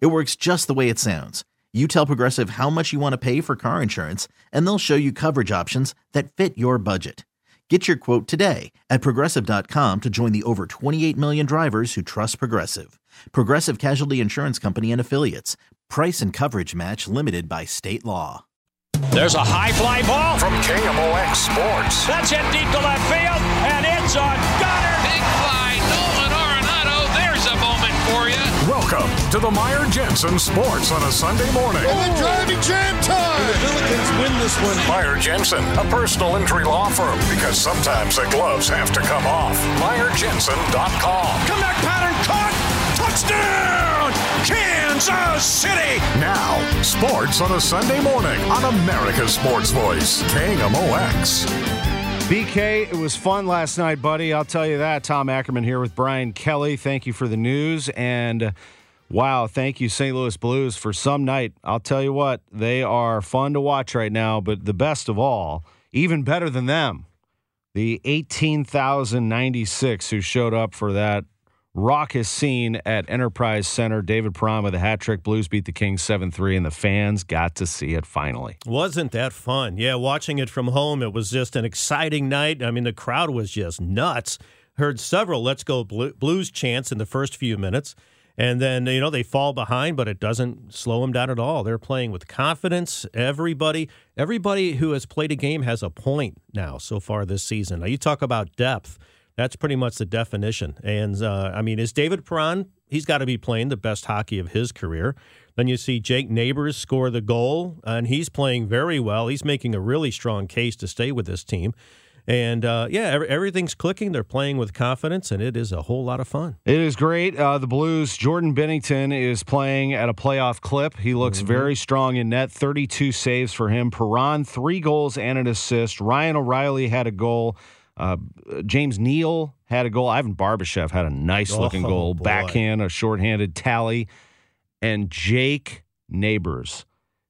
It works just the way it sounds. You tell Progressive how much you want to pay for car insurance, and they'll show you coverage options that fit your budget. Get your quote today at progressive.com to join the over 28 million drivers who trust Progressive. Progressive Casualty Insurance Company and Affiliates. Price and coverage match limited by state law. There's a high fly ball from KMOX Sports. That's hit deep to left field, and it's on Gunner. Big fly, Nolan Welcome to the Meyer Jensen Sports on a Sunday morning. And the driving jam time. And the Billikens win this one. Meyer Jensen, a personal injury law firm, because sometimes the gloves have to come off. MeyerJensen.com. Comeback pattern caught. Touchdown, Kansas City. Now, sports on a Sunday morning on America's Sports Voice, KMOX. BK, it was fun last night, buddy. I'll tell you that. Tom Ackerman here with Brian Kelly. Thank you for the news. And uh, wow, thank you, St. Louis Blues, for some night. I'll tell you what, they are fun to watch right now. But the best of all, even better than them, the 18,096 who showed up for that raucous scene at Enterprise Center. David Perron with a hat trick. Blues beat the Kings 7 3, and the fans got to see it finally. Wasn't that fun? Yeah, watching it from home, it was just an exciting night. I mean, the crowd was just nuts. Heard several Let's Go Blues chants in the first few minutes. And then, you know, they fall behind, but it doesn't slow them down at all. They're playing with confidence. Everybody, everybody who has played a game has a point now so far this season. Now, you talk about depth. That's pretty much the definition. And uh, I mean, is David Perron? He's got to be playing the best hockey of his career. Then you see Jake Neighbors score the goal, and he's playing very well. He's making a really strong case to stay with this team. And uh, yeah, every, everything's clicking. They're playing with confidence, and it is a whole lot of fun. It is great. Uh, the Blues, Jordan Binnington is playing at a playoff clip. He looks mm-hmm. very strong in net. 32 saves for him. Perron, three goals and an assist. Ryan O'Reilly had a goal. Uh, James Neal had a goal. Ivan Barbashev had a nice looking oh, goal, boy. backhand, a shorthanded tally, and Jake Neighbors.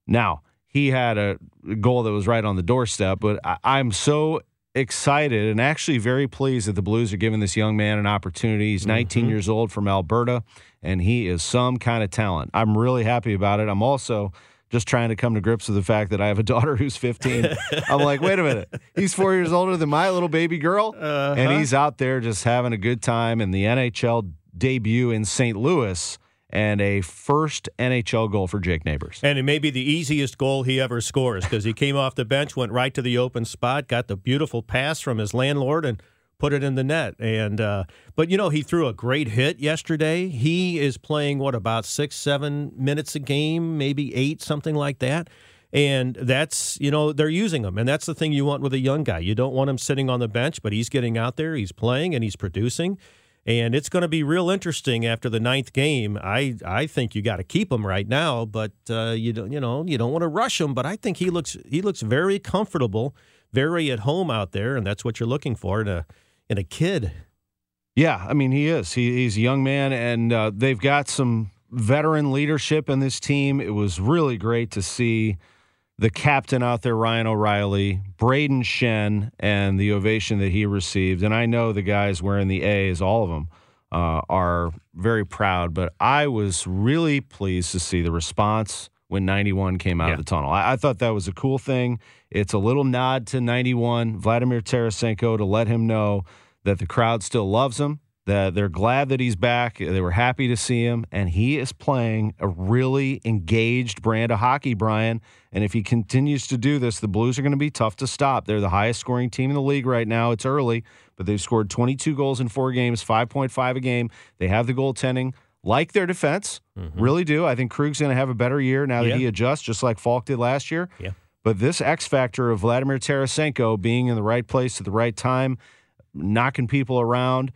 Now he had a goal that was right on the doorstep, but I, I'm so excited and actually very pleased that the Blues are giving this young man an opportunity. He's 19 Mm-hmm. years old from Alberta, and he is some kind of talent. I'm really happy about it. I'm also just trying to come to grips with the fact that I have a daughter who's 15. I'm like, wait a minute. He's four years older than my little baby girl. Uh-huh. And he's out there just having a good time in the NHL debut in St. Louis and a first NHL goal for Jake Neighbors. And it may be the easiest goal he ever scores because he came off the bench, went right to the open spot, got the beautiful pass from his landlord, and put it in the net. And uh, but you know he threw a great hit yesterday. He is playing what about six, seven minutes a game, maybe eight, something like that. And that's you know they're using him, and that's the thing you want with a young guy. You don't want him sitting on the bench, but he's getting out there, he's playing, and he's producing. And it's going to be real interesting after the ninth game. I, I think you got to keep him right now, but uh, you don't you know you don't want to rush him. But I think he looks he looks very comfortable, very at home out there, and that's what you're looking for in a in a kid. Yeah, I mean he is. He, he's a young man, and uh, they've got some veteran leadership in this team. It was really great to see the captain out there, Ryan O'Reilly, Brayden Schenn, and the ovation that he received. And I know the guys wearing the A's, all of them, uh, are very proud. But I was really pleased to see the response when 91 came out Yeah. of the tunnel. I, I thought that was a cool thing. It's a little nod to 91, Vladimir Tarasenko, to let him know that the crowd still loves him, they're glad that he's back. They were happy to see him, and he is playing a really engaged brand of hockey, Brian. And if he continues to do this, the Blues are going to be tough to stop. They're the highest scoring team in the league right now. It's early, but they've scored 22 goals in four games, 5.5 a game. They have the goaltending. Like their defense, mm-hmm. really do. I think Krug's going to have a better year now that Yeah. he adjusts, just like Faulk did last year. Yeah. But this X factor of Vladimir Tarasenko being in the right place at the right time, knocking people around,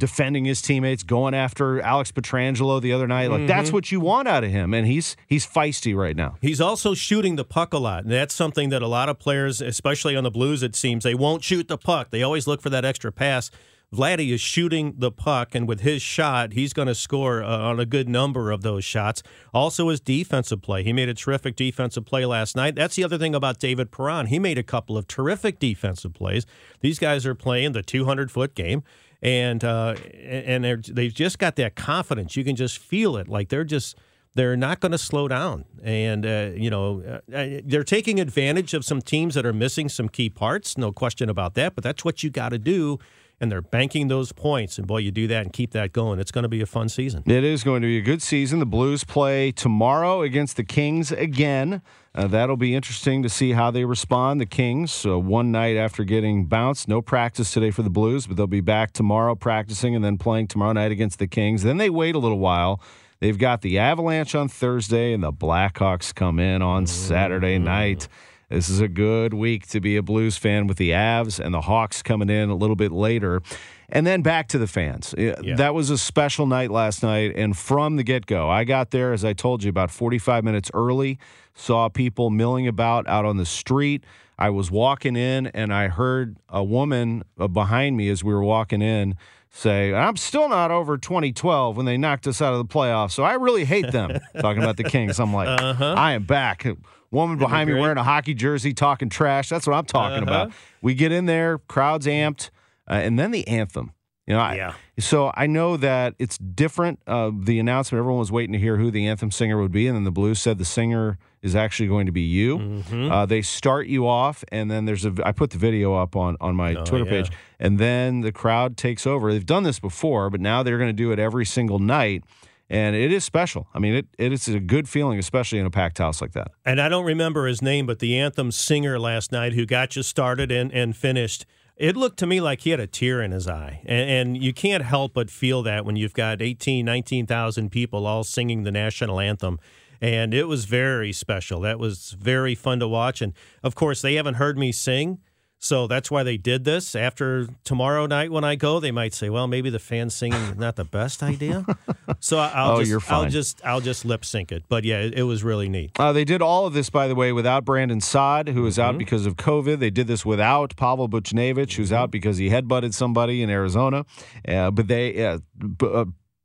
defending his teammates, going after Alex Pietrangelo the other night. Like that's mm-hmm. what you want out of him, and he's he's feisty right now. He's also shooting the puck a lot. And that's something that a lot of players, especially on the Blues, it seems, they won't shoot the puck. They always look for that extra pass. Vladdy is shooting the puck, and with his shot, he's going to score uh, on a good number of those shots. Also, his defensive play. He made a terrific defensive play last night. That's the other thing about David Perron. He made a couple of terrific defensive plays. These guys are playing the 200 foot game. And uh, and they've just got that confidence. You can just feel it. Like they're just they're not going to slow down. And, uh, you know, uh, they're taking advantage of some teams that are missing some key parts, no question about that. But that's what you got to do. And they're banking those points. And boy, you do that and keep that going. It's going to be a fun season. It is going to be a good season. The Blues play tomorrow against the Kings again. Uh, that'll be interesting to see how they respond. The Kings, uh, one night after getting bounced, no practice today for the Blues, but they'll be back tomorrow practicing and then playing tomorrow night against the Kings. Then they wait a little while. They've got the Avalanche on Thursday and the Blackhawks come in on Saturday night. This is a good week to be a Blues fan with the Avs and the Hawks coming in a little bit later. And then back to the fans. Yeah. That was a special night last night. And from the get go, I got there, as I told you, about 45 minutes early, saw people milling about out on the street. I was walking in and I heard a woman uh, behind me as we were walking in say, I'm still not over 2012 when they knocked us out of the playoffs. So I really hate them. Talking about the Kings. I'm like, I am back. Woman behind me wearing a hockey jersey talking trash. That's what I'm talking about. We get in there, crowd's amped, uh, and then the anthem. You know, I, Yeah. so I know that it's different. Uh, the announcement, everyone was waiting to hear who the anthem singer would be, and then the Blues said the singer is actually going to be you. Mm-hmm. Uh, they start you off, and then there's a. I put the video up on on my Twitter Oh, yeah. page, and then the crowd takes over. They've done this before, but now they're going to do it every single night, and it is special. I mean, it it is a good feeling, especially in a packed house like that. And I don't remember his name, but the anthem singer last night who got you started and, and finished, it looked to me like he had a tear in his eye. And, and you can't help but feel that when you've got 18, 19,000 people all singing the national anthem. And it was very special. That was very fun to watch. And of course, they haven't heard me sing. So that's why they did this. After tomorrow night when I go, they might say, "Well, maybe the fans singing is not the best idea." So I'll Oh, just, I'll just, I'll just lip sync it. But yeah, it, it was really neat. Uh, they did all of this, by the way, without Brandon Saad, who is out because of COVID. They did this without Pavel Buchnevich, who's out because he headbutted somebody in Arizona. Uh, but they, uh, b-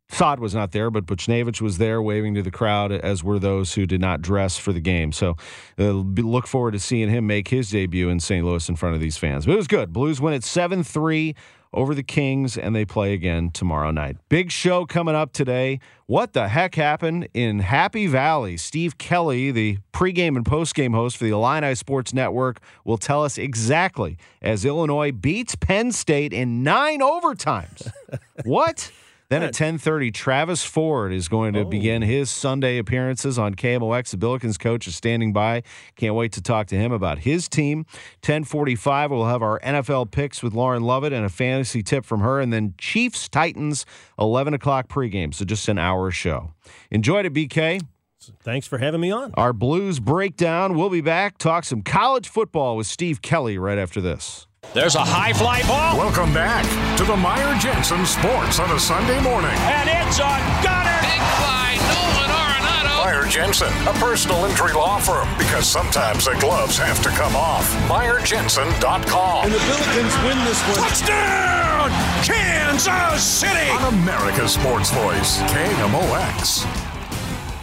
Saad was not there, but Buchnevich was there waving to the crowd, as were those who did not dress for the game. So uh, look forward to seeing him make his debut in St. Louis in front of these fans. But it was good. Blues win at 7 3 over the Kings, and they play again tomorrow night. Big show coming up today. What the heck happened in Happy Valley? Steve Kelly, the pregame and postgame host for the Illini Sports Network, will tell us exactly as Illinois beats Penn State in nine overtimes. what? Then at 10:30, Travis Ford is going to begin oh. his Sunday appearances on KMOX. The Billikens coach is standing by. Can't wait to talk to him about his team. 10:45, we'll have our NFL picks with Lauren Lovett and a fantasy tip from her, and then Chiefs Titans 11 o'clock pregame. So just an hour show. Enjoyed it, BK. Thanks for having me on. Our Blues breakdown. We'll be back. Talk some college football with Steve Kelly right after this. There's a high fly ball, Welcome back to the Meyer Jensen Sports on a Sunday morning. and it's a gunner. Big fly, Nolan Arenado. Meyer Jensen, a personal injury law firm, because sometimes the gloves have to come off. MeyerJensen.com. And the Billikens win this one. Touchdown, Kansas City. On America's Sports Voice, KMOX.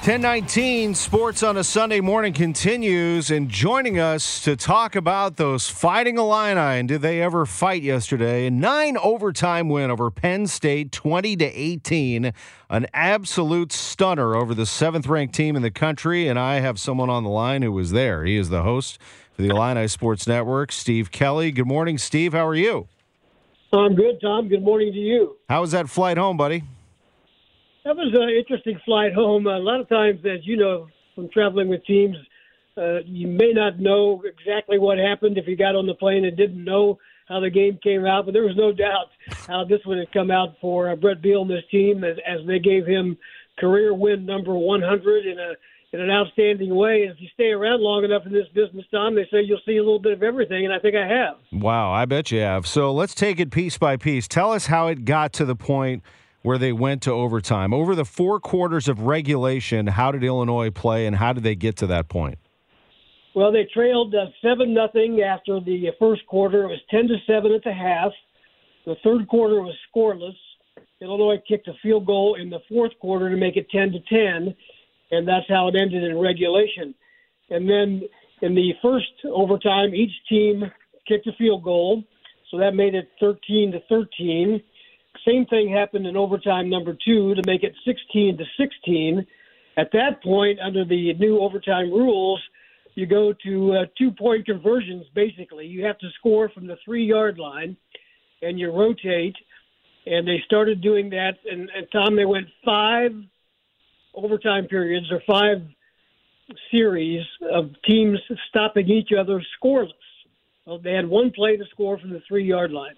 1019 Sports on a Sunday morning continues, and joining us to talk about those fighting Illini and did they ever fight yesterday? A nine overtime win over Penn State, 20 to 18. An absolute stunner over the seventh ranked team in the country. And I have someone on the line who was there. He is the host for the Illini Sports Network, Steve Kelly. Good morning, Steve. How are you? I'm good, Tom. Good morning to you. How was that flight home, buddy? That was an interesting flight home. A lot of times, as you know, from traveling with teams, uh, you may not know exactly what happened if you got on the plane and didn't know how the game came out. But there was no doubt how this one had come out for uh, Brett Beal and his team as, as they gave him career win number 100 in a in an outstanding way. If you stay around long enough in this business, Tom, they say you'll see a little bit of everything, and I think I have. Wow, I bet you have. So let's take it piece by piece. Tell us how it got to the point where they went to overtime. Over the four quarters of regulation, how did Illinois play, and how did they get to that point? Well, they trailed uh, seven nothing after the first quarter. It was ten to seven at the half. The third quarter was scoreless. Illinois kicked a field goal in the fourth quarter to make it ten to ten and that's how it ended in regulation. And then in the first overtime, each team kicked a field goal, so that made it 13 to 13. Same thing happened in overtime number two to make it 16 to 16. At that point, under the new overtime rules, you go to uh, two point conversions basically. You have to score from the three yard line and you rotate. And they started doing that. And, and Tom, they went five overtime periods or five series of teams stopping each other scoreless. Well, they had one play to score from the three yard line,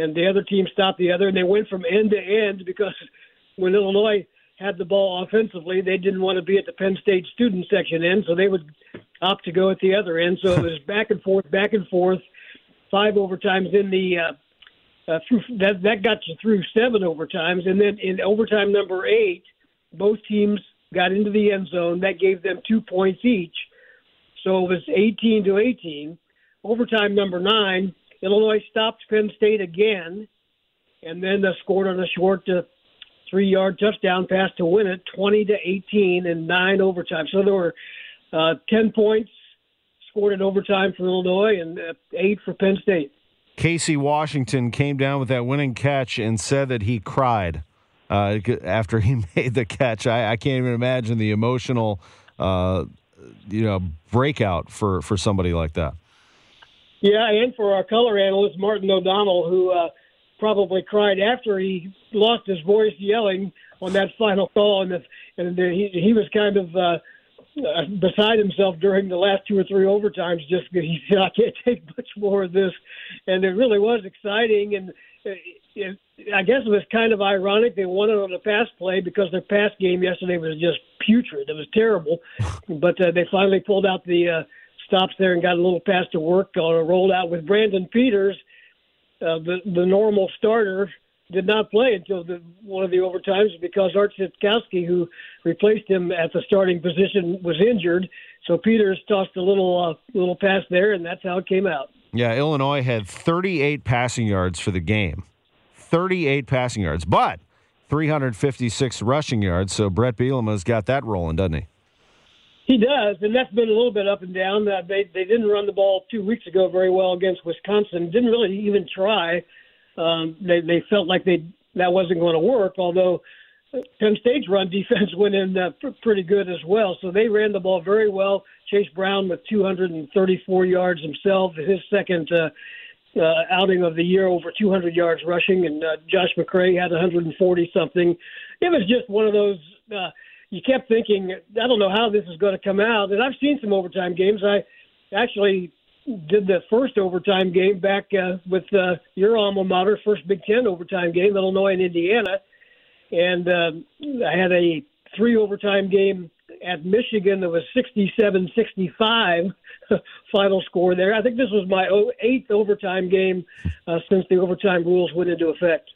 and the other team stopped the other, and they went from end to end because when Illinois had the ball offensively, they didn't want to be at the Penn State student section end, so they would opt to go at the other end. So it was back and forth, back and forth, five overtimes in the. Uh, uh, through that that got you through seven overtimes, and then in overtime number eight, both teams got into the end zone. That gave them two points each. So it was 18 to 18. Overtime number nine, Illinois stopped Penn State again, and then uh, scored on a short uh, three-yard touchdown pass to win it, 20 to 18, in nine overtime. So there were uh, 10 points scored in overtime for Illinois and uh, eight for Penn State. Casey Washington came down with that winning catch and said that he cried uh, after he made the catch. I, I, can't even imagine the emotional, uh, you know, breakout for for somebody like that. Yeah, and for our color analyst Martin O'Donnell, who uh, probably cried after he lost his voice yelling on that final call, and and he he was kind of. Uh, beside himself during the last two or three overtimes just because he said I can't take much more of this and it really was exciting and uh, it, I guess it was kind of ironic they won it on the pass play because their pass game yesterday was just putrid. It was terrible, but uh, they finally pulled out the uh, stops there and got a little pass to work on a rollout with Brandon Peters, uh, the the normal starter. Did not play until the, one of the overtimes because Art Sitkowski, who replaced him at the starting position, was injured. So Peters tossed a little uh, little pass there, and that's how it came out. Yeah, Illinois had 38 passing yards for the game. 38 passing yards, but 356 rushing yards. So Bret Bielema's got that rolling, doesn't he? He does, and that's been a little bit up and down. Uh, they they didn't run the ball two weeks ago very well against Wisconsin. Didn't really even try. Um, they they felt like they that wasn't going to work. Although Penn State's run defense went in uh, pr- pretty good as well. So they ran the ball very well. Chase Brown with 234 yards himself, his second uh, uh, outing of the year, over 200 yards rushing, and uh, Josh McCray had 140 something. It was just one of those. Uh, you kept thinking, I don't know how this is going to come out. And I've seen some overtime games. I actually did the first overtime game back uh, with uh, your alma mater, first Big Ten overtime game, Illinois and Indiana, and uh, I had a three overtime game at Michigan that was 67-65 final score there. I think this was my eighth overtime game uh, since the overtime rules went into effect.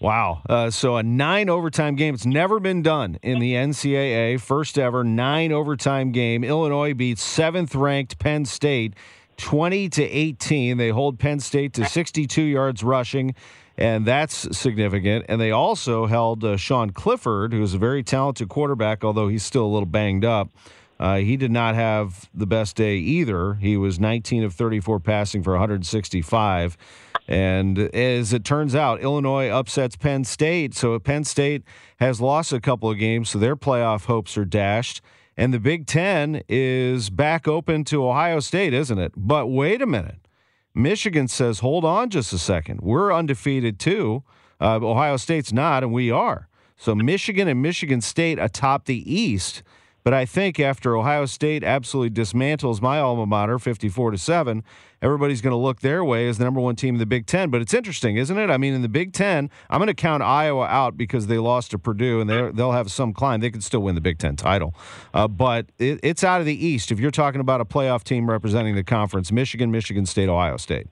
Wow. Uh, so a nine overtime game. It's never been done in the NCAA. First ever nine overtime game. Illinois beats seventh ranked Penn State 20 to 18. They hold Penn State to 62 yards rushing and that's significant. And they also held uh, Sean Clifford, who's a very talented quarterback, although he's still a little banged up. Uh, he did not have the best day either. He was 19 of 34 passing for 165. And as it turns out, Illinois upsets Penn State. So Penn State has lost a couple of games, so their playoff hopes are dashed. And the Big Ten is back open to Ohio State, isn't it? But wait a minute. Michigan says, hold on just a second. We're undefeated too. Uh, Ohio State's not, and we are. So Michigan and Michigan State atop the East But I think after Ohio State absolutely dismantles my alma mater, fifty-four to seven, everybody's going to look their way as the number one team in the Big Ten. But it's interesting, isn't it? I mean, in the Big Ten, I'm going to count Iowa out because they lost to Purdue, and they'll have some climb. They could still win the Big Ten title, uh, but it, it's out of the East. If you're talking about a playoff team representing the conference, Michigan, Michigan State, Ohio State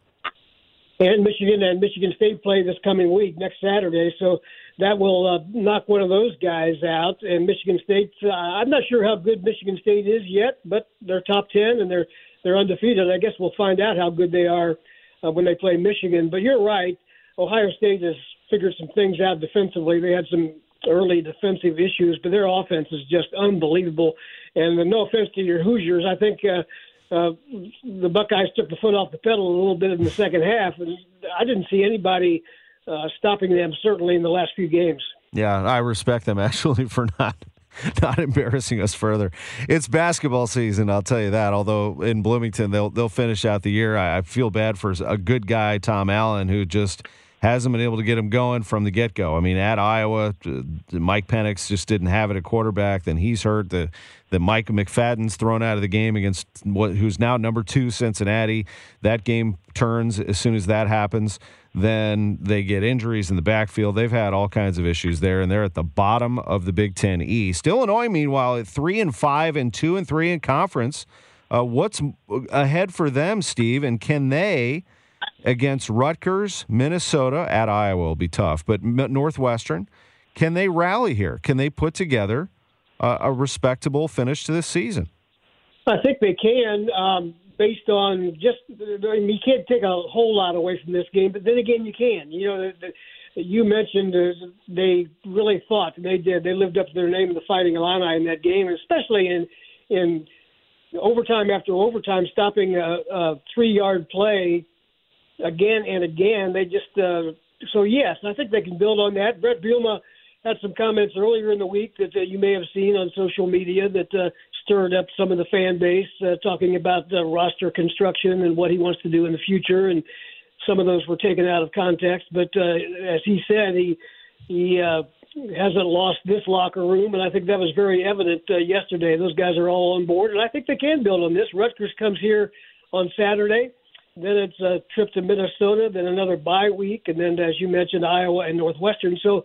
and Michigan and Michigan State play this coming week next Saturday. So that will uh, knock one of those guys out. And Michigan State, uh, I'm not sure how good Michigan State is yet, but they're top ten and they're they're undefeated. I guess we'll find out how good they are uh, when they play Michigan. But you're right, Ohio State has figured some things out defensively. They had some early defensive issues, but their offense is just unbelievable. And no offense to your Hoosiers, I think. Uh, uh, the Buckeyes took the foot off the pedal a little bit in the second half, and I didn't see anybody stopping them. Certainly in the last few games. Yeah, I respect them actually for not not embarrassing us further. It's basketball season, I'll tell you that. Although in Bloomington they'll they'll finish out the year. I, I feel bad for a good guy, Tom Allen, who just hasn't been able to get him going from the get go. I mean, at Iowa, uh, Mike Penix just didn't have it at quarterback. Then he's hurt. The the Micah McFadden's thrown out of the game against what who's now number two Cincinnati. That game turns as soon as that happens. Then they get injuries in the backfield. They've had all kinds of issues there, and they're at the bottom of the Big Ten East. Illinois, meanwhile, at three and five and two and three in conference. Uh, what's ahead for them, Steve? And can they? against Rutgers, Minnesota, at Iowa will be tough, but Northwestern, can they rally here? Can they put together a, respectable finish to this season? I think they can, um, based on just. I mean, you can't take a whole lot away from this game, but then again, you can. You know, the, the, you mentioned uh, they really fought. They did. They lived up to their name, the Fighting Illini, in that game, especially in in overtime after overtime, stopping a, a three-yard play again and again. They just uh, so yes, I think they can build on that. Bret Bielema had some comments earlier in the week that you may have seen on social media that uh, stirred up some of the fan base, uh, talking about uh, roster construction and what he wants to do in the future. And some of those were taken out of context, but uh, as he said, he he uh, hasn't lost this locker room, and I think that was very evident uh, yesterday. Those guys are all on board, and I think they can build on this. Rutgers comes here on Saturday. Then it's a trip to Minnesota, then another bye week, and then, as you mentioned, Iowa and Northwestern. So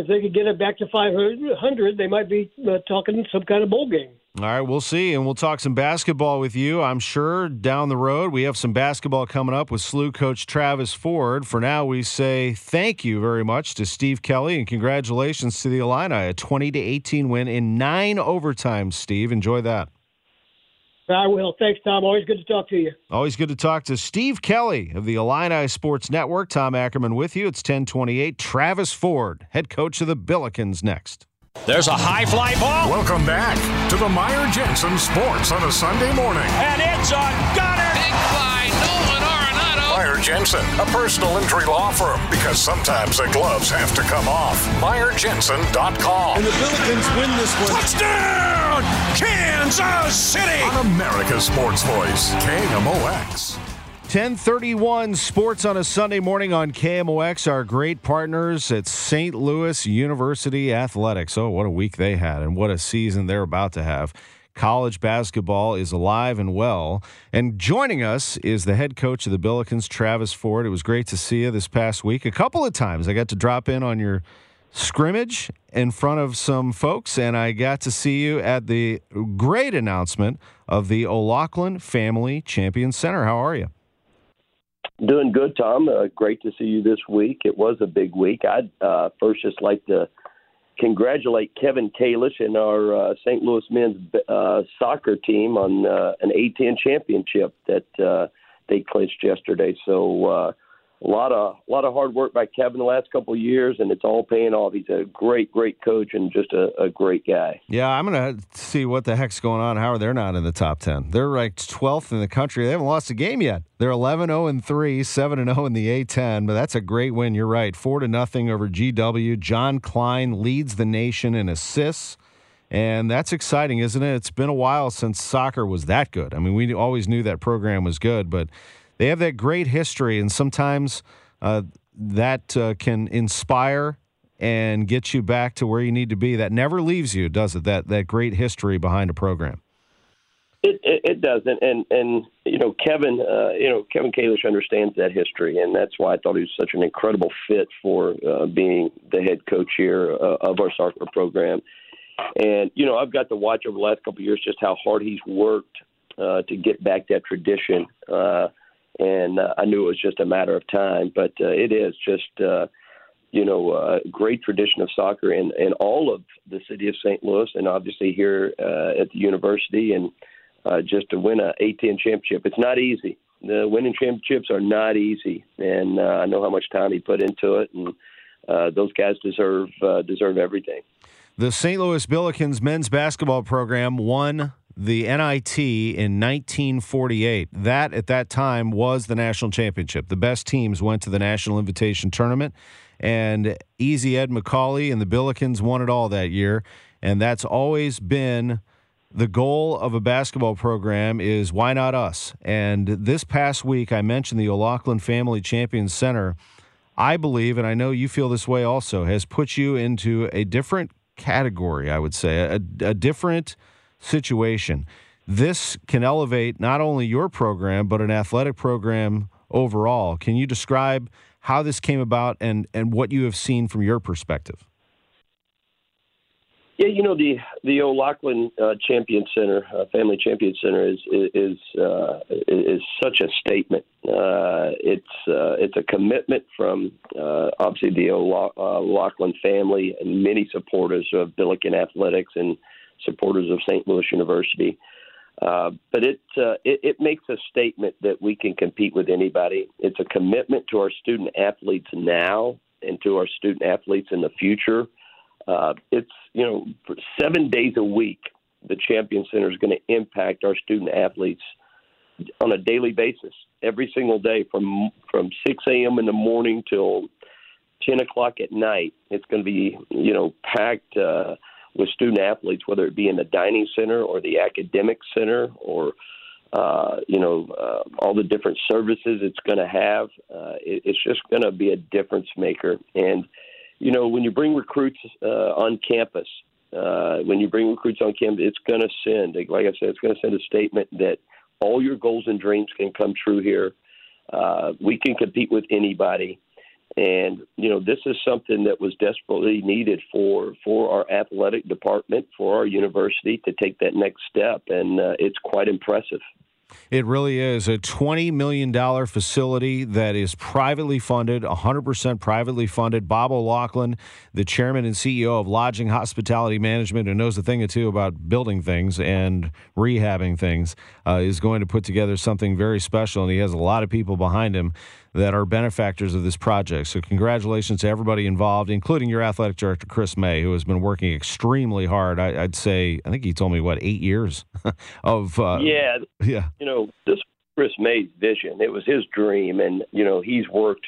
if they could get it back to 500, they might be uh, talking some kind of bowl game. All right, we'll see. And we'll talk some basketball with you, I'm sure, down the road. We have some basketball coming up with SLU coach Travis Ford. For now, we say thank you very much to Steve Kelly and congratulations to the Illini. A 20 to 18 win in nine overtimes, Steve. Enjoy that. I will. Thanks, Tom. Always good to talk to you. Always good to talk to Steve Kelly of the Illini Sports Network. Tom Ackerman with you. It's 1028. Travis Ford, head coach of the Billikens, next. There's a high fly ball. Welcome back to the Meyer Jensen Sports on a Sunday morning. And it's a gunner. Big fly, Nolan Arenado. Meyer Jensen, a personal injury law firm, because sometimes the gloves have to come off. MeyerJensen.com. And the Billikens win this one. Touchdown, Kansas City. On America's Sports Voice, KMOX. 1031 Sports on a Sunday morning on KMOX, our great partners at St. Louis University Athletics. Oh, what a week they had, and what a season they're about to have. College basketball is alive and well. And joining us is the head coach of the Billikens, Travis Ford. It was great to see you this past week. A couple of times I got to drop in on your scrimmage in front of some folks, and I got to see you at the great announcement of the O'Loughlin Family Champion Center. How are you? Doing good, Tom. Uh, great to see you this week. It was a big week. I'd uh, first just like to congratulate Kevin Kalish and our uh, St. Louis men's uh, soccer team on uh, an A10 championship that uh, they clinched yesterday. So uh, a lot of a lot of hard work by Kevin the last couple of years, and it's all paying off. He's a great, great coach and just a, a great guy. Yeah, I'm gonna see what the heck's going on. How are they not in the top ten? They're ranked 12th in the country. They haven't lost a game yet. They're 11 0 and 3, 7 and 0 in the A10. But that's a great win. You're right, four to nothing over GW. John Klein leads the nation in assists. And that's exciting, isn't it? It's been a while since soccer was that good. I mean, we always knew that program was good, but they have that great history, and sometimes uh, that uh, can inspire and get you back to where you need to be. That never leaves you, does it? That that great history behind a program. It, it, it does, and, and and you know Kevin, uh, you know Kevin Kalish understands that history, and that's why I thought he was such an incredible fit for uh, being the head coach here uh, of our soccer program. And you know I've got to watch over the last couple of years just how hard he's worked uh, to get back that tradition, uh, and uh, I knew it was just a matter of time. But uh, it is just uh, you know a great tradition of soccer in in all of the city of St. Louis, and obviously here uh, at the university and uh, just to win a A10 championship. It's not easy. The winning championships are not easy, and uh, I know how much time he put into it, and uh, those guys deserve uh, deserve everything. The St. Louis Billikens men's basketball program won the NIT in 1948. That at that time was the national championship. The best teams went to the national invitation tournament, and Easy Ed Macauley and the Billikens won it all that year. And that's always been the goal of a basketball program is why not us? And this past week, I mentioned the O'Loughlin Family Champions Center. I believe, and I know you feel this way also, has put you into a different category, I would say, a, a different situation. This can elevate not only your program, but an athletic program overall. Can you describe how this came about and, and what you have seen from your perspective? Yeah, you know the the O'Loughlin uh, Champion Center, uh, Family Champion Center, is is uh, is such a statement. Uh, it's uh, it's a commitment from uh, obviously the O'Loughlin family and many supporters of Billiken athletics and supporters of St. Louis University. Uh, but it, uh, it it makes a statement that we can compete with anybody. It's a commitment to our student athletes now and to our student athletes in the future. Uh, it's you know seven days a week. The Champion Center is going to impact our student athletes on a daily basis, every single day from from 6 a.m. in the morning till 10 o'clock at night. It's going to be you know packed uh, with student athletes, whether it be in the dining center or the academic center or uh, you know, uh, all the different services it's going to have. Uh, it, it's just going to be a difference maker. And you know, when you bring recruits uh, on campus, uh, when you bring recruits on campus, it's going to send, like I said, it's going to send a statement that all your goals and dreams can come true here. Uh, we can compete with anybody. And you know, this is something that was desperately needed for for our athletic department, for our university to take that next step, and uh, it's quite impressive. It really is a $20 million facility that is privately funded, 100% privately funded. Bob O'Loughlin, the chairman and CEO of Lodging Hospitality Management, who knows a thing or two about building things and rehabbing things, uh, is going to put together something very special. And he has a lot of people behind him that are benefactors of this project. So, congratulations to everybody involved, including your athletic director, Chris May, who has been working extremely hard. I, would say, I think he told me, what, eight years of. Uh, yeah. Yeah. You know, this Chris May's vision. It was his dream. And, you know, he's worked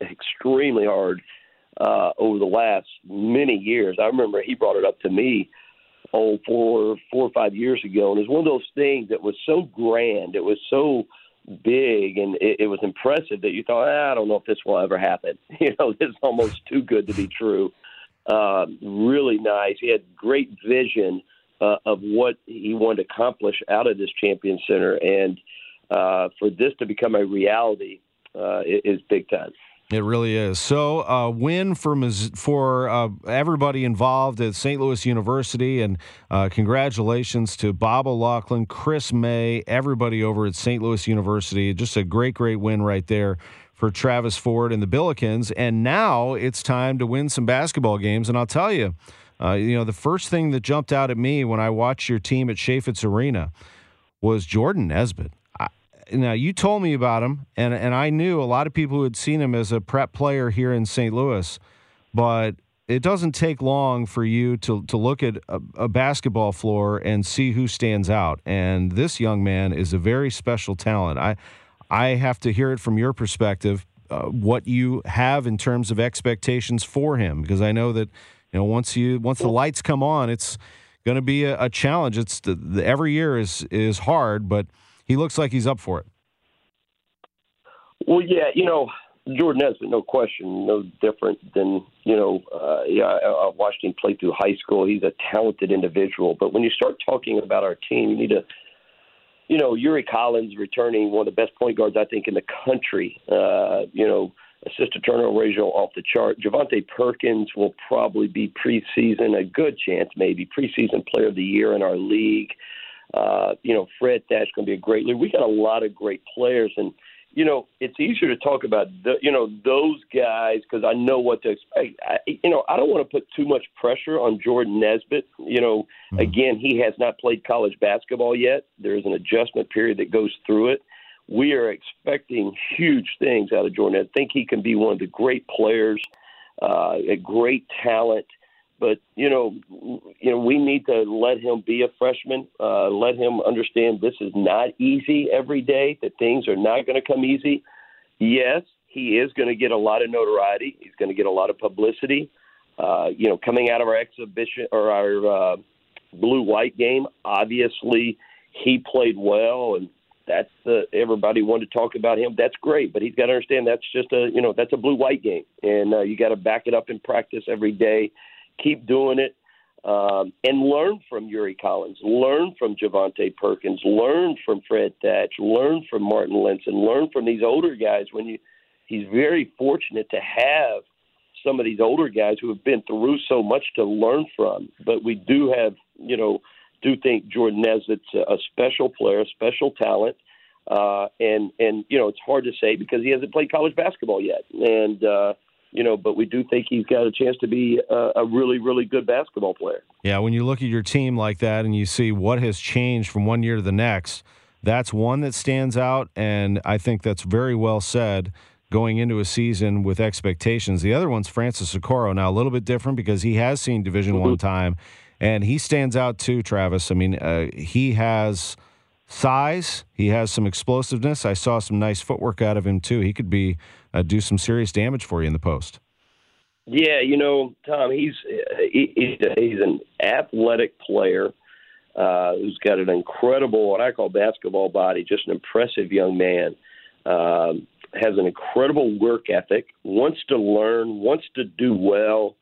extremely hard uh, over the last many years. I remember he brought it up to me oh four four or five years ago, and it was one of those things that was so grand. It was so big and it, it was impressive that you thought, ah, I don't know if this will ever happen. You know, this is almost too good to be true. Uh, really nice. He had great vision uh, of what he wanted to accomplish out of this champion center, and uh, for this to become a reality uh, is big time. It really is. So, uh, win for for uh, everybody involved at St. Louis University, and uh, congratulations to Bob O'Loughlin, Chris May, everybody over at St. Louis University. Just a great, great win right there for Travis Ford and the Billikens. And now it's time to win some basketball games. And I'll tell you, uh, you know, the first thing that jumped out at me when I watched your team at Chaifetz Arena was Jordan Nesbitt now you told me about him, and and I knew a lot of people who had seen him as a prep player here in St. Louis, but it doesn't take long for you to to look at a, a, basketball floor and see who stands out. And this young man is a very special talent. I I have to hear it from your perspective, uh, what you have in terms of expectations for him, because I know that you know once you once the lights come on, it's going to be a, a, challenge. It's the, the, every year is is hard, but he looks like he's up for it. Well, yeah, you know, Jordan Nesbitt, no question, no different than you know. Uh, yeah, I, watched him play through high school. He's a talented individual, but when you start talking about our team, you need to, you know, Yuri Collins returning one of the best point guards I think in the country. Uh, you know, assist to turnover ratio off the chart. Javonte Perkins will probably be preseason, a good chance maybe preseason player of the year in our league. Uh, you know, Fred Thatch going to be a great leader. We got a lot of great players and you know, it's easier to talk about the, you know those guys because I know what to expect. I, you know, I don't want to put too much pressure on Jordan Nesbitt. You know, mm-hmm. again, he has not played college basketball yet. There is an adjustment period that goes through it. We are expecting huge things out of Jordan. I think he can be one of the great players, uh, a great talent. But you know, you know, we need to let him be a freshman. Uh, let him understand this is not easy every day. That things are not going to come easy. Yes, he is going to get a lot of notoriety. He's going to get a lot of publicity. Uh, you know, coming out of our exhibition or our uh, blue white game, obviously he played well, and that's the everybody wanted to talk about him. That's great, but he's got to understand that's just a you know that's a blue white game, and uh, you got to back it up in practice every day keep doing it, um, and learn from Yuri Collins, learn from Javonte Perkins, learn from Fred Thatch, learn from Marten Linssen, learn from these older guys. When you, he's very fortunate to have some of these older guys who have been through so much to learn from. But we do have, you know, do think Jordan Nesbitt's a special player, a special talent. Uh, and and you know it's hard to say because he hasn't played college basketball yet, and uh, you know, but we do think he's got a chance to be a, a, really, really good basketball player. Yeah, when you look at your team like that and you see what has changed from one year to the next, that's one that stands out, and I think that's very well said going into a season with expectations. The other one's Francis Okoro. Now a little bit different because he has seen Division mm-hmm. One time, and he stands out too. Travis, I mean, uh, he has size. He has some explosiveness. I saw some nice footwork out of him too. He could be uh, do some serious damage for you in the post. Yeah, you know, Tom, he's he, he's an athletic player uh, who's got an incredible what I call basketball body. Just an impressive young man. Um, has an incredible work ethic. Wants to learn. Wants to do well.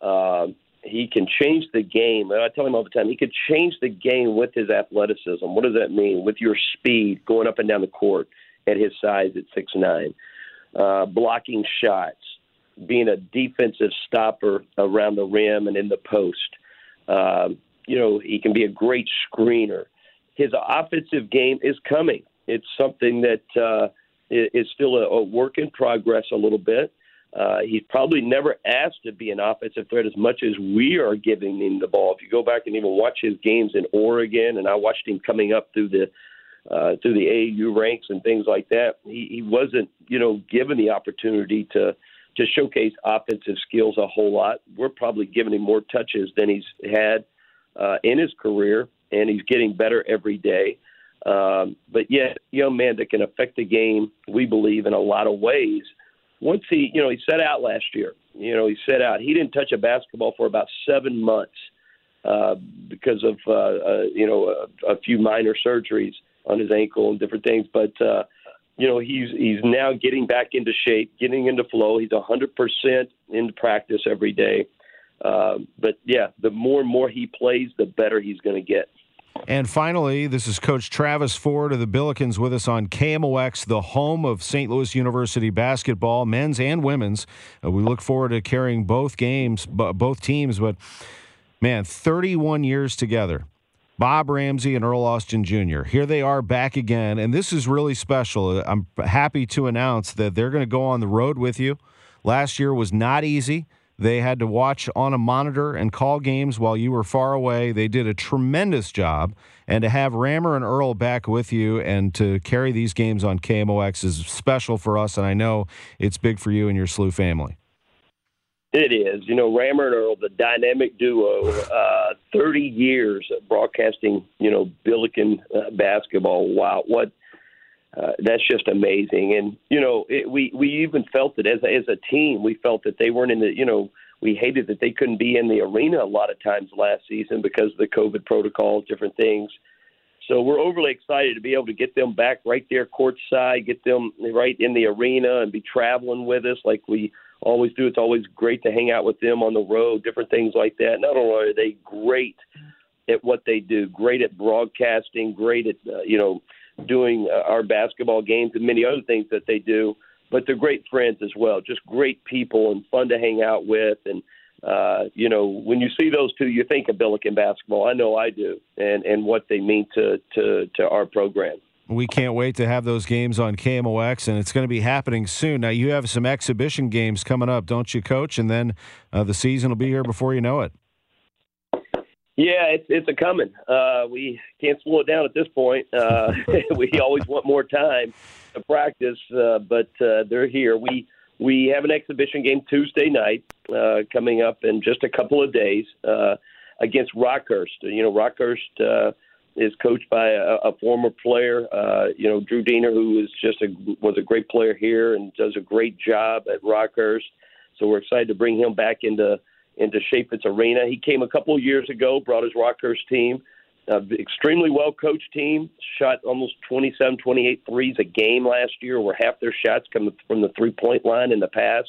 Uh, he can change the game. And I tell him all the time, he could change the game with his athleticism. What does that mean? With your speed going up and down the court at his size at six nine, uh, blocking shots, being a defensive stopper around the rim and in the post. Uh, you know, he can be a great screener. His offensive game is coming. It's something that uh, is still a, a work in progress a little bit. Uh, he's probably never asked to be an offensive threat as much as we are giving him the ball. If you go back and even watch his games in Oregon, and I watched him coming up through the uh, through the AAU ranks and things like that, he, he wasn't, you know, given the opportunity to to showcase offensive skills a whole lot. We're probably giving him more touches than he's had uh, in his career, and he's getting better every day. Um, but yet, young man that can affect the game, we believe, in a lot of ways once he, you know, he set out last year. You know, he set out. He didn't touch a basketball for about seven months uh, because of, uh, uh, you know, a, a few minor surgeries on his ankle and different things. But uh, you know, he's he's now getting back into shape, getting into flow. He's a hundred percent in practice every day. Uh, but yeah, the more and more he plays, the better he's going to get. And finally, this is Coach Travis Ford of the Billikens with us on KMOX, the home of St. Louis University basketball, men's and women's. Uh, we look forward to carrying both games, both teams. But man, 31 years together. Bob Ramsey and Earl Austin Jr. Here they are back again, and this is really special. I'm happy to announce that they're going to go on the road with you. Last year was not easy. They had to watch on a monitor and call games while you were far away. They did a tremendous job. And to have Rammer and Earl back with you and to carry these games on KMOX is special for us. And I know it's big for you and your SLU family. It is. You know, Rammer and Earl, the dynamic duo, uh, 30 years of broadcasting, you know, Billiken uh, basketball. Wow. What uh, that's just amazing. And you know, it, we we even felt it as a, as a team. We felt that they weren't in the you know we hated that they couldn't be in the arena a lot of times last season because of the COVID protocols, different things. so we're overly excited to be able to get them back right there courtside, get them right in the arena, and be traveling with us like we always do. It's always great to hang out with them on the road, different things like that. Not only are they great at what they do, great at broadcasting, great at uh, you know doing uh, our basketball games and many other things that they do, but they're great friends as well. Just great people and fun to hang out with and uh, you know, when you see those two, you think of Billiken basketball. I know I do, and and what they mean to to to our program. We can't wait to have those games on KMOX, and it's going to be happening soon. Now, you have some exhibition games coming up, don't you, Coach? And then uh, the season will be here before you know it. Yeah, it's it's a coming. Uh, we can't slow it down at this point. Uh, we always want more time to practice, uh, but uh, they're here. We we have an exhibition game Tuesday night uh, coming up in just a couple of days uh, against Rockhurst. You know, Rockhurst uh, is coached by a, a former player. Uh, you know, Drew Diener, who is just a was a great player here and does a great job at Rockhurst. So we're excited to bring him back into into Chaifetz Arena. He came a couple of years ago, brought his Rockhurst team. Uh, extremely well coached team. Shot almost 27, 28 threes a game last year, where half their shots come from the three point line in the past.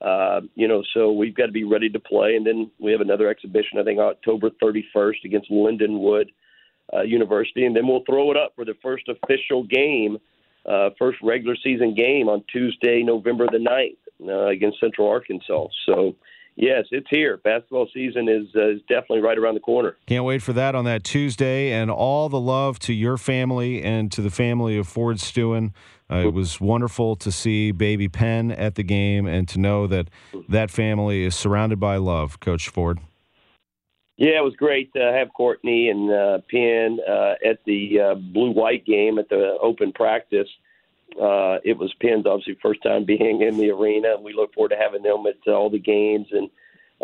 Uh, you know, so we've got to be ready to play. And then we have another exhibition, I think, October 31st against Lindenwood uh, University. And then we'll throw it up for the first official game, uh, first regular season game on Tuesday, November the 9th uh, against Central Arkansas. So, yes, it's here. Basketball season is, uh, is definitely right around the corner. Can't wait for that on that Tuesday. And all the love to your family and to the family of Ford Stewin. Uh, it was wonderful to see baby Penn at the game and to know that that family is surrounded by love, Coach Ford. Yeah, it was great to have Courtney and uh, Penn uh, at the uh, blue white game at the open practice. Uh, it was Penn's obviously first time being in the arena, and we look forward to having them at all the games. And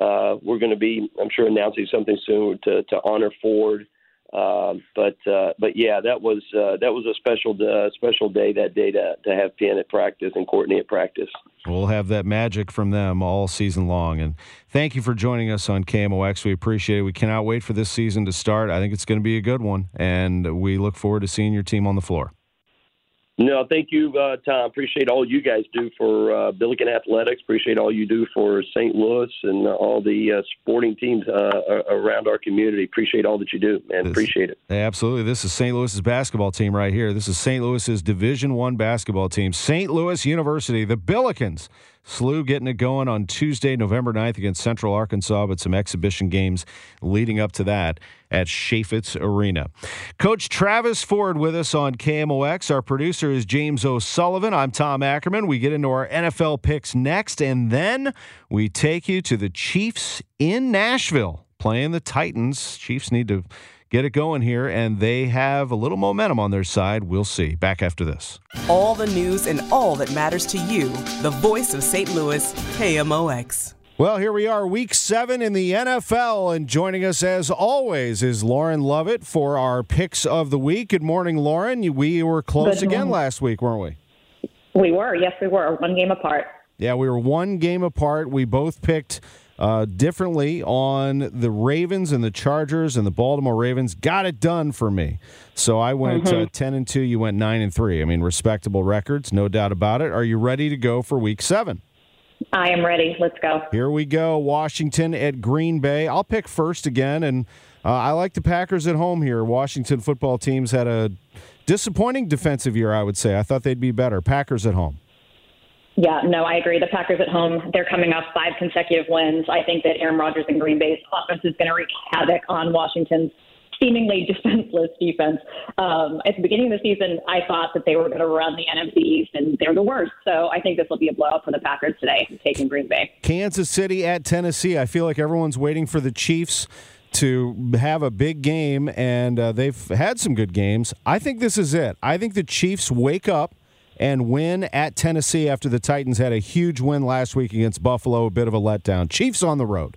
uh, we're going to be, I'm sure, announcing something soon to, to honor Ford uh, but uh, but yeah, that was uh, that was a special uh, special day that day to to have Penn at practice and Courtney at practice. We'll have that magic from them all season long. And thank you for joining us on KMOX. We appreciate it. We cannot wait for this season to start. I think it's going to be a good one, and we look forward to seeing your team on the floor. No, thank you, uh, Tom. Appreciate all you guys do for uh, Billiken Athletics. Appreciate all you do for St. Louis and all the uh, sporting teams uh, around our community. Appreciate all that you do, man. This, Appreciate it. Absolutely. This is St. Louis's basketball team right here. This is St. Louis's Division One basketball team. St. Louis University, the Billikens SLU getting it going on Tuesday, November 9th against Central Arkansas, but some exhibition games leading up to that at Chaifetz Arena. Coach Travis Ford with us on KMOX. Our producer is James O'Sullivan. I'm Tom Ackerman. We get into our NFL picks next, and then we take you to the Chiefs in Nashville playing the Titans. Chiefs need to get it going here, and they have a little momentum on their side. We'll see. Back after this. All the news and all that matters to you. The voice of St. Louis, KMOX. Well, here we are, week seven in the NFL, and joining us as always is Lauren Lovett for our picks of the week. Good morning, Lauren. We were close again last week, weren't we? We were, yes, we were, one game apart. Yeah, we were one game apart. We both picked uh, differently on the Ravens and the Chargers and the Baltimore Ravens. Got it done for me. So I went uh, mm-hmm. uh, ten and two. You went nine and three. I mean, respectable records, no doubt about it. Are you ready to go for Week Seven? I am ready. Let's go. Here we go. Washington at Green Bay. I'll pick first again, and uh, I like the Packers at home here. Washington football teams had a disappointing defensive year, I would say. I thought they'd be better. Packers at home. Yeah, no, I agree. The Packers at home, they're coming off five consecutive wins. I think that Aaron Rodgers and Green Bay's offense is going to wreak havoc on Washington's seemingly defenseless defense. Um, at the beginning of the season, I thought that they were going to run the NFC East, and they're the worst. So I think this will be a blowout for the Packers today, taking Green Bay. Kansas City at Tennessee. I feel like everyone's waiting for the Chiefs to have a big game, and uh, they've had some good games. I think this is it. I think the Chiefs wake up and win at Tennessee after the Titans had a huge win last week against Buffalo, a bit of a letdown. Chiefs on the road.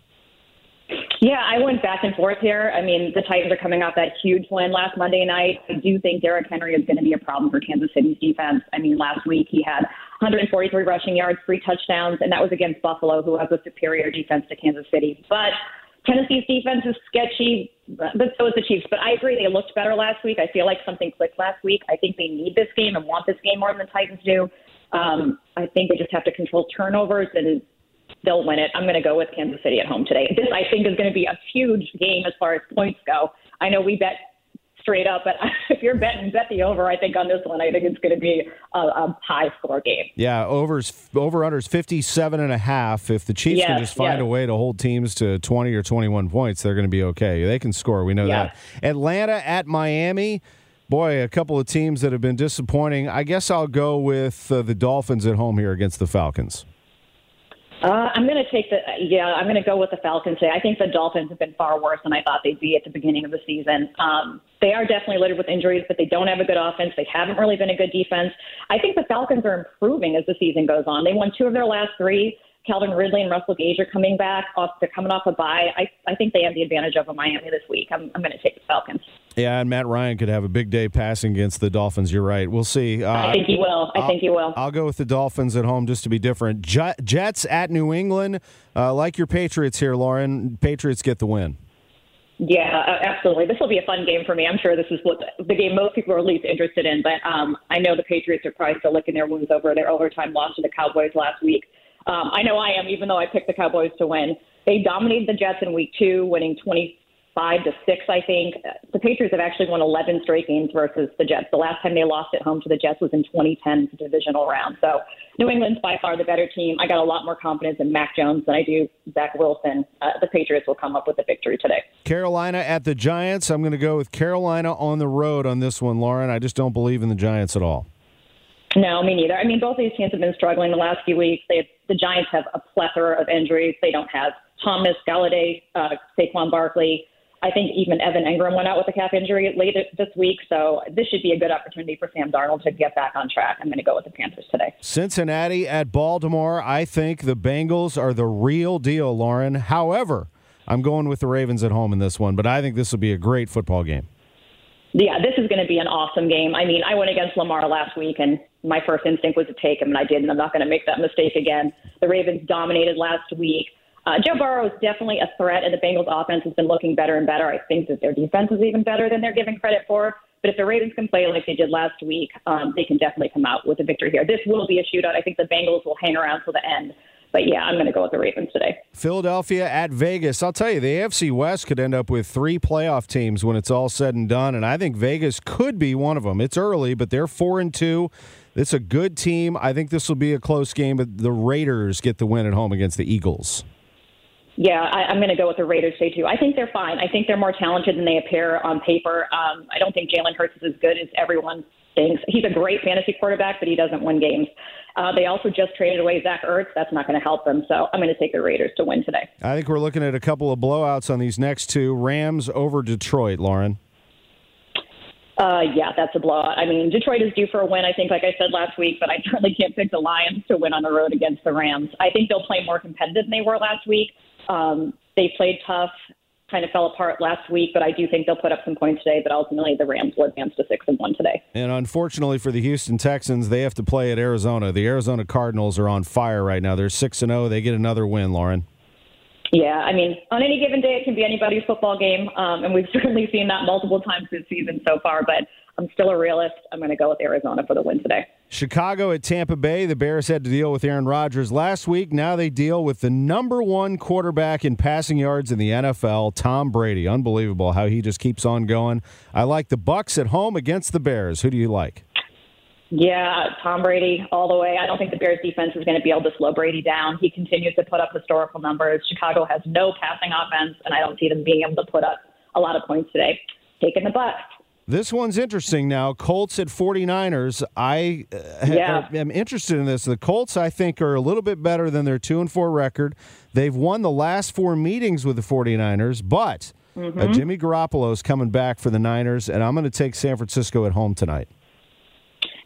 Yeah, I went back and forth here. I mean, the Titans are coming off that huge win last Monday night. I do think Derrick Henry is going to be a problem for Kansas City's defense. I mean, last week he had 143 rushing yards, three touchdowns, and that was against Buffalo, who has a superior defense to Kansas City. But Tennessee's defense is sketchy. But so is the Chiefs. But I agree, they looked better last week. I feel like something clicked last week. I think they need this game and want this game more than the Titans do. Um, I think they just have to control turnovers and they'll win it. I'm going to go with Kansas City at home today. This, I think, is going to be a huge game as far as points go. I know we bet straight up. But if you're betting, bet the over. I think on this one, I think it's going to be a, a high score game. Yeah, overs over unders 57 and a half. If the Chiefs Yes, can just find yes. a way to hold teams to 20 or 21 points, they're going to be okay. They can score. We know Yeah. that. Atlanta at Miami. Boy, a couple of teams that have been disappointing. I guess I'll go with uh, the Dolphins at home here against the Falcons. Uh, I'm going to take the yeah. I'm going to go with the Falcons today. I think the Dolphins have been far worse than I thought they'd be at the beginning of the season. Um, they are definitely littered with injuries, but they don't have a good offense. They haven't really been a good defense. I think the Falcons are improving as the season goes on. They won two of their last three. Calvin Ridley and Russell Gage are coming back. Off, they're coming off a bye. I, I think they have the advantage over Miami this week. I'm, I'm going to take the Falcons. Yeah, and Matt Ryan could have a big day passing against the Dolphins. You're right. We'll see. Uh, I think he will. I I'll- think he will. I'll go with the Dolphins at home just to be different. Jet, Jets at New England. Uh, like your Patriots here, Lauren. Patriots get the win. Yeah, absolutely. This will be a fun game for me. I'm sure this is what the game most people are least interested in. But um, I know the Patriots are probably still licking their wounds over their overtime loss to the Cowboys last week. Um, I know I am, even though I picked the Cowboys to win. They dominated the Jets in Week Two, winning 25 to six. I think the Patriots have actually won 11 straight games versus the Jets. The last time they lost at home to the Jets was in 2010, the divisional round. So New England's by far the better team. I got a lot more confidence in Mac Jones than I do Zach Wilson. Uh, the Patriots will come up with a victory today. Carolina at the Giants. I'm going to go with Carolina on the road on this one, Lauren. I just don't believe in the Giants at all. No, me neither. I mean, both these teams have been struggling the last few weeks. They the Giants have a plethora of injuries. They don't have Thomas, Golladay, uh, Saquon Barkley. I think even Evan Engram went out with a calf injury late this week. So this should be a good opportunity for Sam Darnold to get back on track. I'm going to go with the Panthers today. Cincinnati at Baltimore. I think the Bengals are the real deal, Lauren. However, I'm going with the Ravens at home in this one, but I think this will be a great football game. Yeah, this is going to be an awesome game. I mean, I went against Lamar last week, and my first instinct was to take him, and I did, and I'm not going to make that mistake again. The Ravens dominated last week. Uh, Joe Burrow is definitely a threat, and the Bengals' offense has been looking better and better. I think that their defense is even better than they're giving credit for. But if the Ravens can play like they did last week, um, they can definitely come out with a victory here. This will be a shootout. I think the Bengals will hang around till the end. But yeah, I'm going to go with the Ravens today. Philadelphia at Vegas. I'll tell you, the AFC West could end up with three playoff teams when it's all said and done, and I think Vegas could be one of them. It's early, but they're four and two. It's a good team. I think this will be a close game, but the Raiders get the win at home against the Eagles. Yeah, I, I'm going to go with the Raiders today too. I think they're fine. I think they're more talented than they appear on paper. Um, I don't think Jalen Hurts is as good as everyone thinks. He's a great fantasy quarterback, but he doesn't win games. Uh, they also just traded away Zach Ertz. That's not going to help them. So I'm going to take the Raiders to win today. I think we're looking at a couple of blowouts on these next two. Rams over Detroit, Lauren. Uh, yeah, that's a blowout. I mean, Detroit is due for a win. I think, like I said last week, but I certainly can't pick the Lions to win on the road against the Rams. I think they'll play more competitive than they were last week. Um, they played tough, kind of fell apart last week, but I do think they'll put up some points today. But ultimately, the Rams will advance to six and one today. And unfortunately for the Houston Texans, they have to play at Arizona. The Arizona Cardinals are on fire right now. They're 6 and 0. They get another win, Lauren. Yeah, I mean, on any given day, it can be anybody's football game, um, and we've certainly seen that multiple times this season so far. But I'm still a realist. I'm going to go with Arizona for the win today. Chicago at Tampa Bay. The Bears had to deal with Aaron Rodgers last week. Now they deal with the number one quarterback in passing yards in the NFL, Tom Brady. Unbelievable how he just keeps on going. I like the Bucks at home against the Bears. Who do you like? Yeah, Tom Brady all the way. I don't think the Bears defense is going to be able to slow Brady down. He continues to put up historical numbers. Chicago has no passing offense, and I don't see them being able to put up a lot of points today. Taking the Bucks. This one's interesting now. Colts at 49ers. I uh, Yeah. am interested in this. The Colts, I think, are a little bit better than their 2 and 4 record. They've won the last four meetings with the 49ers, but uh, Mhm. Jimmy Garoppolo's coming back for the Niners, and I'm going to take San Francisco at home tonight.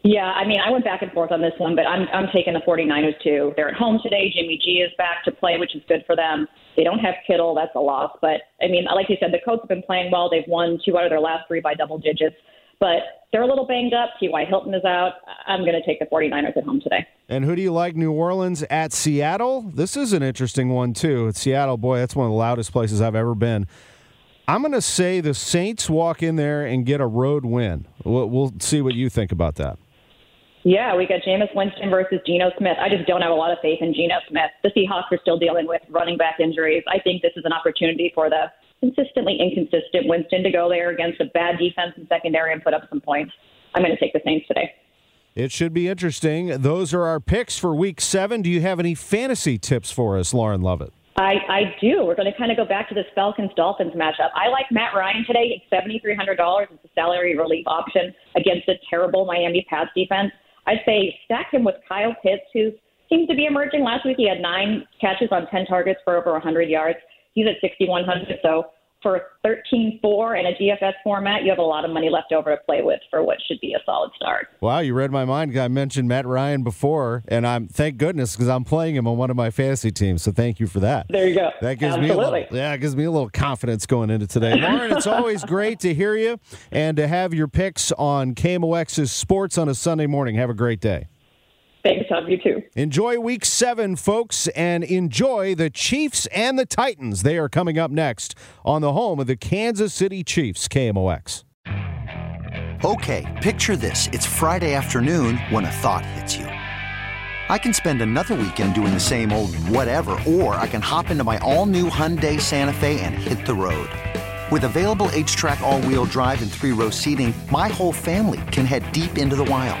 Yeah, I mean, I went back and forth on this one, but I'm I'm taking the 49ers too. They're at home today. Jimmy G is back to play, which is good for them. They don't have Kittle, that's a loss. But I mean, like you said, the Colts have been playing well. They've won two out of their last three by double digits, but they're a little banged up. T.Y. Hilton is out. I'm going to take the 49ers at home today. And who do you like? New Orleans at Seattle? This is an interesting one, too. Seattle, boy, that's one of the loudest places I've ever been. I'm going to say the Saints walk in there and get a road win. We'll, we'll see what you think about that. Yeah, we got Jameis Winston versus Geno Smith. I just don't have a lot of faith in Geno Smith. The Seahawks are still dealing with running back injuries. I think this is an opportunity for the consistently inconsistent Winston to go there against a bad defense and secondary and put up some points. I'm going to take the Saints today. It should be interesting. Those are our picks for week seven. Do you have any fantasy tips for us, Lauren Lovett? I, I do. We're going to kind of go back to this Falcons Dolphins matchup. I like Matt Ryan today. It's seventy three hundred dollars. It's a salary relief option against a terrible Miami Pats defense. I'd say stack him with Kyle Pitts, who seems to be emerging. Last week he had nine catches on ten targets for over hundred yards. He's at sixty one hundred. So for 13-4 in a DFS format, you have a lot of money left over to play with for what should be a solid start. Wow, you read my mind. I mentioned Matt Ryan before, and I'm thank goodness because I'm playing him on one of my fantasy teams. So thank you for that. There you go. That gives Absolutely. me a little, yeah, it gives me a little confidence going into today. Lauren, it's always great to hear you and to have your picks on KMOX's Sports on a Sunday morning. Have a great day. Thanks, Tom. You too. Enjoy week seven, folks, and enjoy the Chiefs and the Titans. They are coming up next on the home of the Kansas City Chiefs, KMOX. Okay, picture this. It's Friday afternoon when a thought hits you. I can spend another weekend doing the same old whatever, or I can hop into my all new Hyundai Santa Fe and hit the road. With available HTRAC, all wheel drive, and three row seating, my whole family can head deep into the wild.